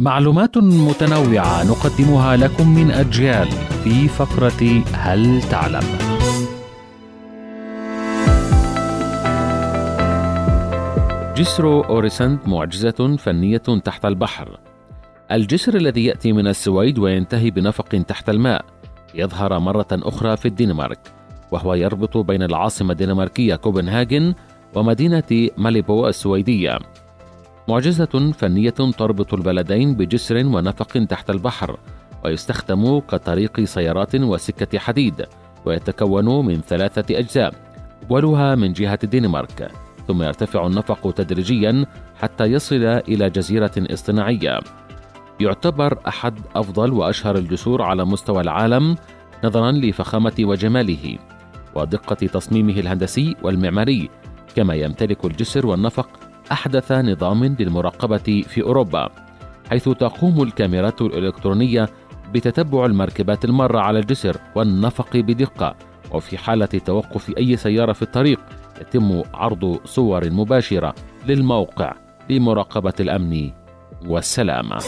معلومات متنوعة نقدمها لكم من أجيال في فقرة هل تعلم؟ جسر أوريسنت معجزة فنية تحت البحر. الجسر الذي يأتي من السويد وينتهي بنفق تحت الماء يظهر مرة أخرى في الدنمارك، وهو يربط بين العاصمة الدنماركية كوبنهاجن ومدينة ماليبو السويدية. معجزة فنية تربط البلدين بجسر ونفق تحت البحر ويستخدم كطريق سيارات وسكة حديد ويتكون من ثلاثة أجزاء أولها من جهة الدنمارك ثم يرتفع النفق تدريجيا حتى يصل إلى جزيرة اصطناعية. يعتبر أحد أفضل وأشهر الجسور على مستوى العالم نظرا لفخامة وجماله ودقة تصميمه الهندسي والمعماري كما يمتلك الجسر والنفق أحدث نظام للمراقبة في أوروبا حيث تقوم الكاميرات الإلكترونية بتتبع المركبات المارة على الجسر والنفق بدقة وفي حالة توقف أي سيارة في الطريق يتم عرض صور مباشرة للموقع لمراقبة الأمن والسلامة.